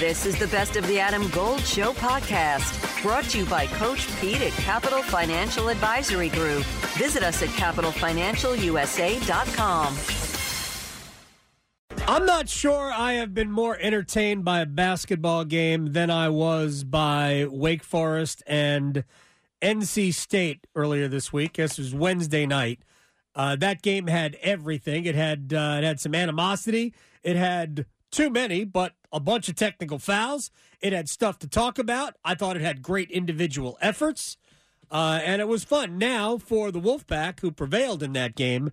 This is the Best of the Adam Gold Show podcast, brought to you by Coach Pete at Capital Financial Advisory Group. Visit us at capitalfinancialusa.com. I'm not sure I have been more entertained by a basketball game than I was by Wake Forest and NC State earlier this week. This was Wednesday night. Uh, that game had everything. It had uh, it had some animosity. It had too many, but a bunch of technical fouls. It had stuff to talk about. I thought it had great individual efforts, uh, and it was fun. Now for the Wolfpack, who prevailed in that game,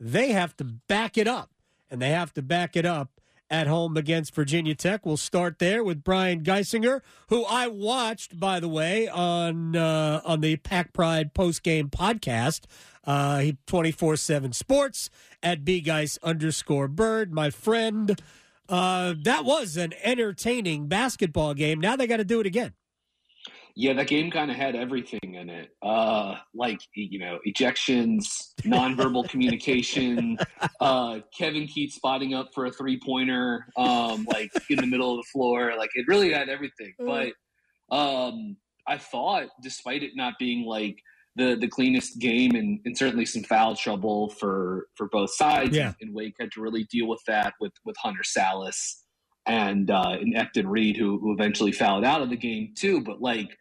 they have to back it up and they have to back it up at home against Virginia Tech. We'll start there with Brian Geisinger, who I watched, by the way, on uh, on the Pack Pride post game podcast. Uh, he twenty four seven Sports at bgeis underscore bird. My friend, uh, that was an entertaining basketball game. Now they got to do it again. Yeah, that game kind of had everything in it. Uh, like you know, ejections, nonverbal communication, uh, Kevin Keatts spotting up for a three pointer, um, like in the middle of the floor. Like it really had everything. Mm. But um, I thought, despite it not being like the the cleanest game, and, and certainly some foul trouble for for both sides, yeah. and, Wake had to really deal with that with with Hunter Sallis and uh, and Efton Reid, who who eventually fouled out of the game too. But like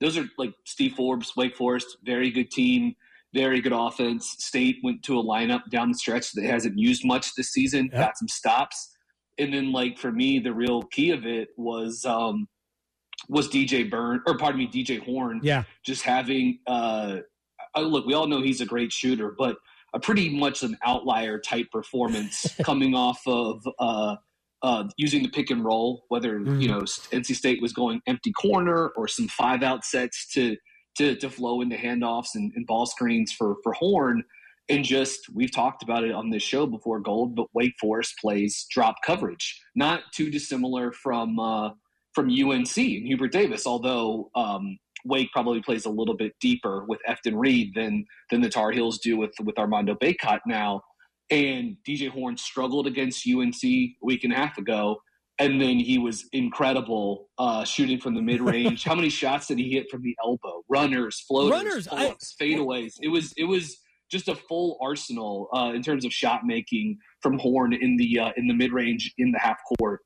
those are like Steve Forbes, Wake Forest, very good team, very good offense. State went to a lineup down the stretch that hasn't used much this season, yep. got some stops. And then like for me, the real key of it was um was DJ Burn or pardon me, DJ Horne. Yeah. Just having uh look, we all know he's a great shooter, but a pretty much an outlier type performance coming off of uh uh, using the pick and roll, whether mm-hmm. you know NC State was going empty corner or some five out sets to to, to flow into handoffs and, and ball screens for for Horne. and just we've talked about it on this show before, Gold. But Wake Forest plays drop coverage, not too dissimilar from uh, from UNC and Hubert Davis, although. Um, Wake probably plays a little bit deeper with Efton Reid than than the Tar Heels do with with Armando Bacot now. And DJ Horne struggled against UNC a week and a half ago. And then he was incredible uh, shooting from the mid range. How many shots did he hit from the elbow? Runners, floaters, Runners, pull-ups, I, fadeaways. It was it was just a full arsenal uh, in terms of shot making from Horne in the uh, in the mid range in the half court.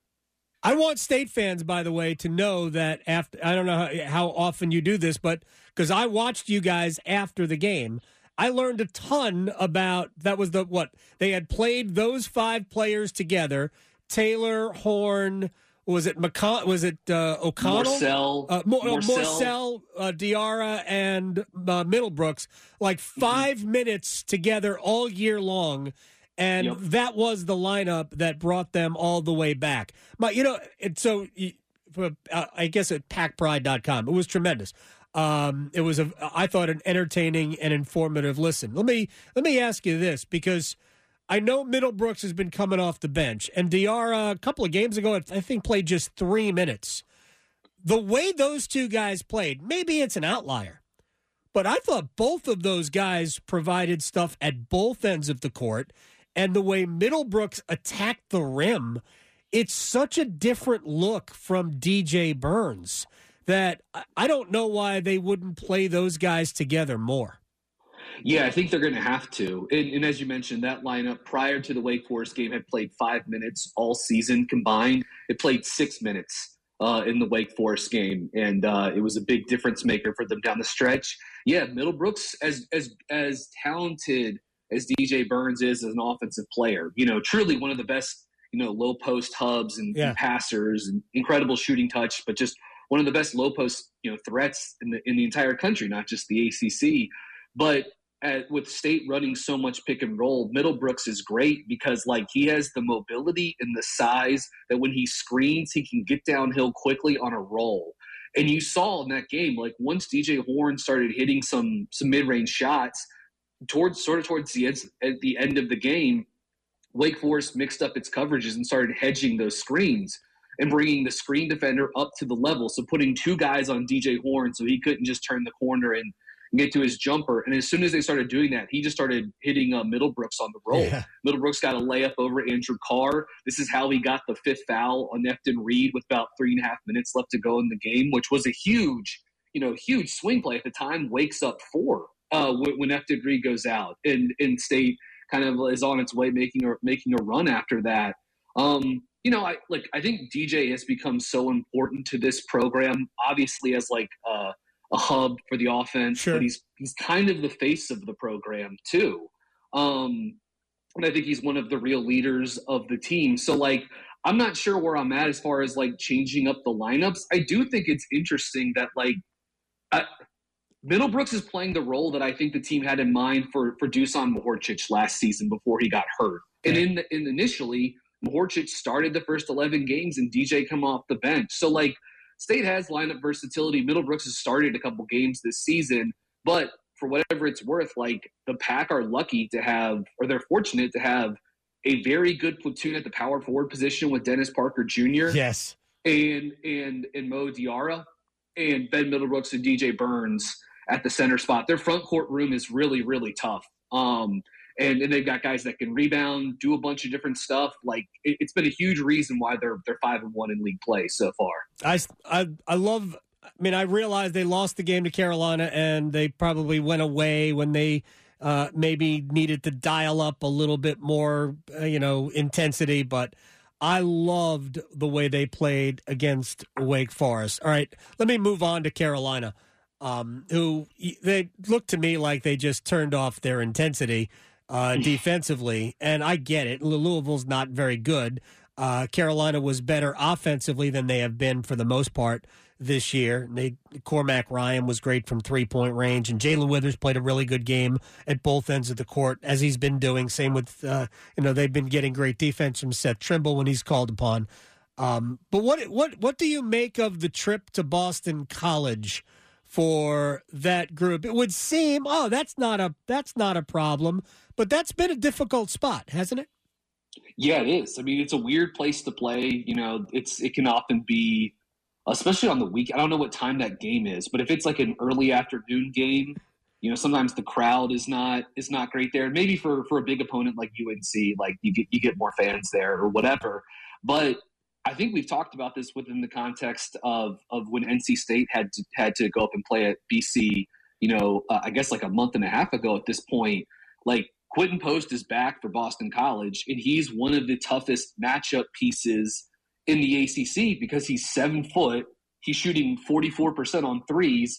I want state fans, by the way, to know that after I don't know how, how often you do this, but because I watched you guys after the game, I learned a ton about that was the what they had played those five players together. Taylor Horne. was it McCon- was it uh, O'Connell Morsell uh, Mo- Morsell, uh, Diarra and uh, Middlebrooks like mm-hmm. 5 mm-hmm. minutes together all year long and yep. that was the lineup that brought them all the way back. But you know, it, so uh, I guess at packpride.com it was tremendous. Um, it was a, I thought, an entertaining and informative listen. Let me let me ask you this because I know Middlebrooks has been coming off the bench, and Diarra a couple of games ago, I think, played just three minutes. The way those two guys played, maybe it's an outlier, but I thought both of those guys provided stuff at both ends of the court, and the way Middlebrooks attacked the rim, it's such a different look from DJ Burns that I don't know why they wouldn't play those guys together more. Yeah, I think they're going to have to. And, and, as you mentioned, that lineup prior to the Wake Forest game had played five minutes all season combined. It played six minutes uh, in the Wake Forest game, and uh, it was a big difference maker for them down the stretch. Yeah, Middlebrooks, as as as talented as DJ Burns is as an offensive player, you know, truly one of the best, you know, low post hubs and, yeah. and passers and incredible shooting touch, but just one of the best low post you know threats in the in the entire country, not just the ACC. But at, with State running so much pick and roll, Middlebrooks is great because like he has the mobility and the size that when he screens, he can get downhill quickly on a roll. And you saw in that game, like once DJ Horne started hitting some some mid range shots towards sort of towards the end, at the end of the game, Wake Forest mixed up its coverages and started hedging those screens and bringing the screen defender up to the level. So putting two guys on DJ Horne so he couldn't just turn the corner and and get to his jumper. And as soon as they started doing that, he just started hitting uh, Middlebrooks on the roll. Yeah. Middlebrooks got a layup over Andrew Carr. This is how he got the fifth foul on Efton Reid with about three and a half minutes left to go in the game, which was a huge, you know, huge swing play at the time. Wakes up four uh, when, Efton Reid goes out, and and State kind of is on its way making a making a run after that. Um, you know, I like I think DJ has become so important to this program, obviously as like uh, a hub for the offense, sure. but he's he's kind of the face of the program too. Um, and I think he's one of the real leaders of the team. So like I'm not sure where I'm at as far as like changing up the lineups. I do think it's interesting that like I, Middlebrooks is playing the role that I think the team had in mind for for Dusan Mahorcic last season before he got hurt. And in, the, in initially, Mahorcic started the first 11 games and DJ come off the bench. So like State has lineup versatility. Middlebrooks has started a couple games this season, but for whatever it's worth, like the Pack are lucky to have, or they're fortunate to have a very good platoon at the power forward position with Dennis Parker Jr. Yes, and and and Mo Diarra and Ben Middlebrooks and DJ Burns at the center spot. Their front court room is really really tough. Um, and, and they've got guys that can rebound, do a bunch of different stuff. Like it, has been a huge reason why they're they're five and one in league play so far. I I, I love. I mean, I realized they lost the game to Carolina, and they probably went away when they uh, maybe needed to dial up a little bit more, uh, you know, intensity. But I loved the way they played against Wake Forest. All right, let me move on to Carolina, um, who they looked to me like they just turned off their intensity uh, defensively, and I get it. Louisville's not very good. Uh, Carolina was better offensively than they have been for the most part this year. They, Cormac Ryan was great from three point range, and Jae'Lyn Withers played a really good game at both ends of the court, as he's been doing. Same with, uh, you know, they've been getting great defense from Seth Trimble when he's called upon. Um, but what what what do you make of the trip to Boston College? For that group. It would seem, oh, that's not a that's not a problem, but that's been a difficult spot, hasn't it? Yeah, it is. I mean, it's a weird place to play. You know, it's it can often be, especially on the week. I don't know what time that game is, but if it's like an early afternoon game, you know, sometimes the crowd is not is not great there. Maybe for for a big opponent like UNC, like you get you get more fans there or whatever. But I think we've talked about this within the context of of when NC State had to, had to go up and play at BC. You know, uh, I guess like a month and a half ago at this point. Like Quinten Post is back for Boston College, and he's one of the toughest matchup pieces in the ACC because he's seven foot. He's shooting forty four percent on threes,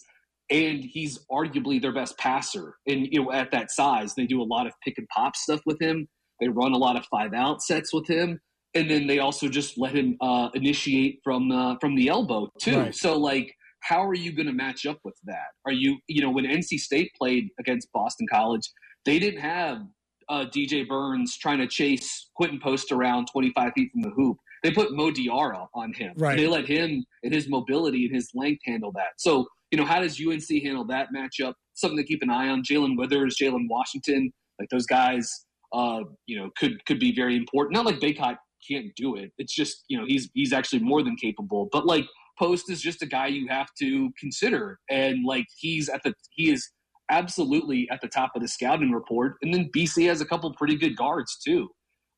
and he's arguably their best passer. And you know, at that size, they do a lot of pick and pop stuff with him. They run a lot of five out sets with him and then they also just let him uh, initiate from uh, from the elbow too. Right. So like, how are you going to match up with that? Are you you know when NC State played against Boston College, they didn't have uh, DJ Burns trying to chase Quinten Post around 25 feet from the hoop. They put Mo Diarra on him. Right. They let him and his mobility and his length handle that. So you know how does UNC handle that matchup? Something to keep an eye on. Jae'Lyn Withers, Jalen Washington, like those guys. Uh, you know, could could be very important. Not like Bacot can't do it. It's just you know he's he's actually more than capable. But like Post is just a guy you have to consider, and like he's at the he is absolutely at the top of the scouting report. And then BC has a couple pretty good guards too,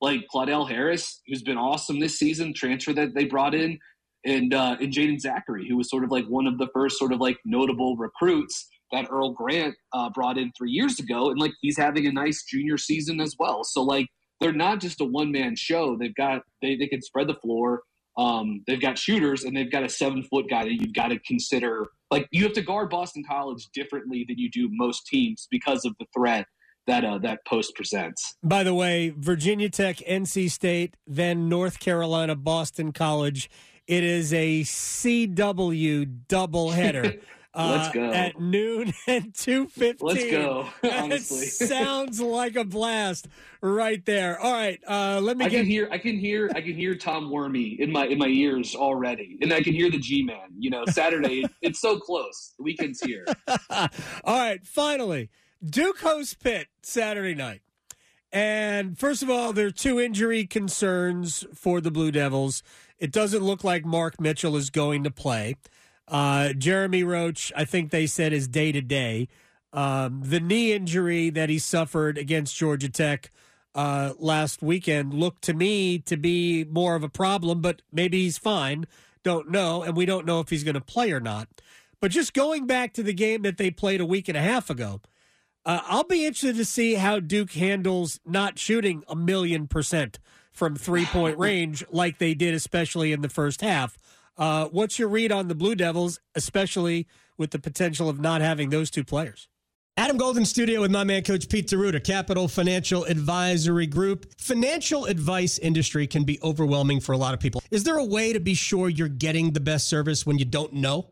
like Claudell Harris, who's been awesome this season, transfer that they brought in, and uh, and Jaeden Zackery, who was sort of like one of the first sort of like notable recruits that Earl Grant uh, brought in three years ago, and like he's having a nice junior season as well. So like they're not just a one man show. They've got they they can spread the floor. Um, they've got shooters and they've got a seven foot guy that you've got to consider. Like you have to guard Boston College differently than you do most teams because of the threat that uh, that post presents. By the way, Virginia Tech, NC State, then North Carolina, Boston College. It is a CW doubleheader. Let's uh, Let's go at noon and two fifteen. Let's go. Honestly, sounds like a blast right there. All right, uh, let me. I get... can hear. I can hear. I can hear Tom Werme in my in my ears already, and I can hear the G Man. You know, Saturday. it's so close. The weekend's here. All right, finally, Duke hosts Pitt Saturday night. And first of all, there are two injury concerns for the Blue Devils. It doesn't look like Mark Mitchell is going to play. Uh, Jeremy Roach, I think they said is day to day. Um, the knee injury that he suffered against Georgia Tech uh, last weekend looked to me to be more of a problem, but maybe he's fine. Don't know. And we don't know if he's going to play or not. But just going back to the game that they played a week and a half ago, uh, I'll be interested to see how Duke handles not shooting a million percent from three point range like they did, especially in the first half. Uh, what's your read on the Blue Devils, especially with the potential of not having those two players? Adam Golden Studio with my man, Coach Pete D'Arruda, Capital Financial Advisory Group. Financial advice industry can be overwhelming for a lot of people. Is there a way to be sure you're getting the best service when you don't know?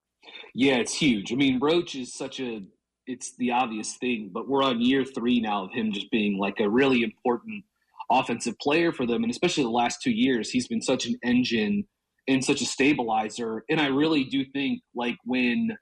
Yeah, it's huge. I mean, Roach is such a it's the obvious thing, but we're on year three now of him just being like a really important offensive player for them, and especially the last two years, he's been such an engine and such a stabilizer. And I really do think like when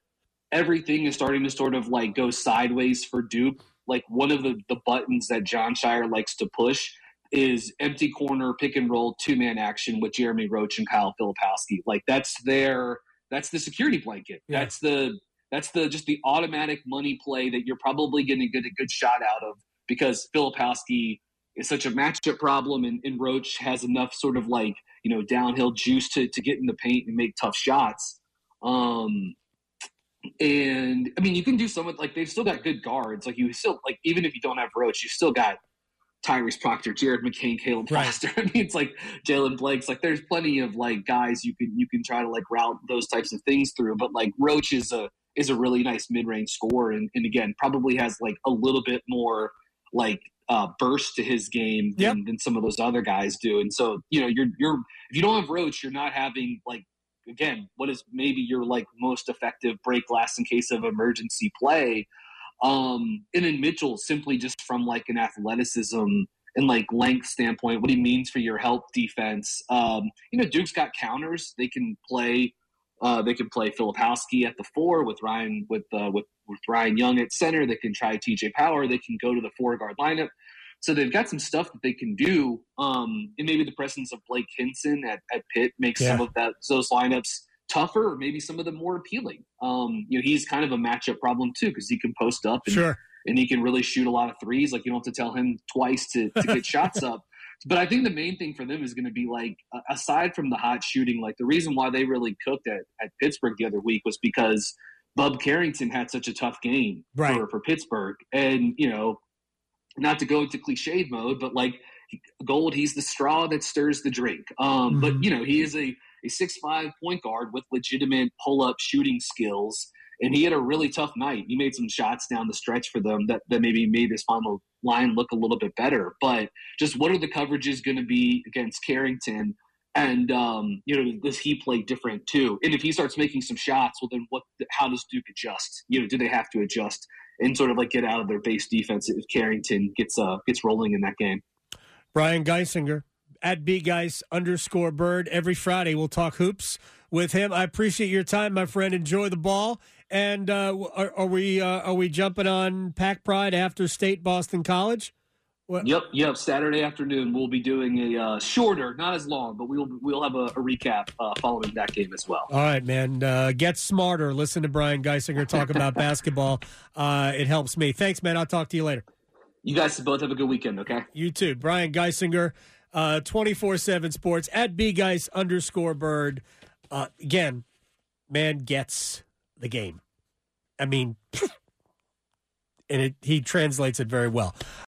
everything is starting to sort of like go sideways for Duke, like one of the, the buttons that Jon Scheyer likes to push is empty corner, pick and roll, two man action with Jeremy Roach and Kyle Filipowski. Like that's their that's the security blanket. Yeah. That's the that's the just the automatic money play that you're probably going to get a good shot out of because Filipowski is such a matchup problem and, and Roach has enough sort of like you know downhill juice to to get in the paint and make tough shots. Um, and I mean, you can do some like they've still got good guards. Like you still like even if you don't have Roach, you still got Tyrese Proctor, Jared McCain, Caleb right. I mean, it's like Jaylen Blakes. Like, there's plenty of like guys you can you can try to like route those types of things through. But like Roach is a is a really nice mid range scorer, and, and again probably has like a little bit more like uh, burst to his game yep. than, than some of those other guys do. And so you know you're you're if you don't have Roach, you're not having like again what is maybe your like most effective break glass in case of emergency play um, and then Mitchell simply just from like an athleticism and like length standpoint, what he means for your help defense. Um, you know, Duke's got counters. They can play. Uh, they can play Filipowski at the four with Ryan with uh, with with Ryan Young at center. They can try TJ Power. They can go to the four guard lineup. So they've got some stuff that they can do. Um, and maybe the presence of Blake Hinson at, at Pitt makes yeah. some of that those lineups tougher or maybe some of them more appealing. Um, you know, he's kind of a matchup problem too because he can post up and, sure. and he can really shoot a lot of threes. Like you don't have to tell him twice to, to get shots up. But I think the main thing for them is going to be like, aside from the hot shooting, like the reason why they really cooked at, at Pittsburgh the other week was because Bub Carrington had such a tough game right. for, for Pittsburgh. And, you know, not to go into cliched mode, but like Gold, he's the straw that stirs the drink. Um, mm-hmm. But, you know, he is a a six-five point guard with legitimate pull-up shooting skills. And he had a really tough night. He made some shots down the stretch for them that, that maybe made this final line look a little bit better. But just what are the coverages going to be against Carrington? And um, you know, does he play different too? And if he starts making some shots, well, then what? How does Duke adjust? You know, do they have to adjust and sort of like get out of their base defense if Carrington gets uh, gets rolling in that game? Brian Geisinger, at bguys underscore bird every Friday. We'll talk hoops with him. I appreciate your time, my friend. Enjoy the ball. And uh, are, are, we uh, are we jumping on Pack Pride after State Boston College? What? Yep, yep. Saturday afternoon, we'll be doing a uh, shorter, not as long, but we'll we'll have a, a recap uh, following that game as well. All right, man. Uh, get smarter. Listen to Brian Geisinger talk about basketball. Uh, it helps me. Thanks, man. I'll talk to you later. You guys both have a good weekend. Okay. You too, Brian Geisinger. Uh, 24 7 sports at bguys underscore bird. Uh, again, man gets the game. I mean, and it, he translates it very well.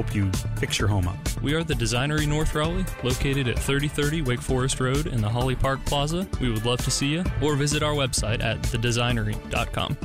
help you fix your home up. We are the Designery North Raleigh, located at 3030 Wake Forest Road in the Holly Park Plaza. We would love to see you or visit our website at thedesignery.com.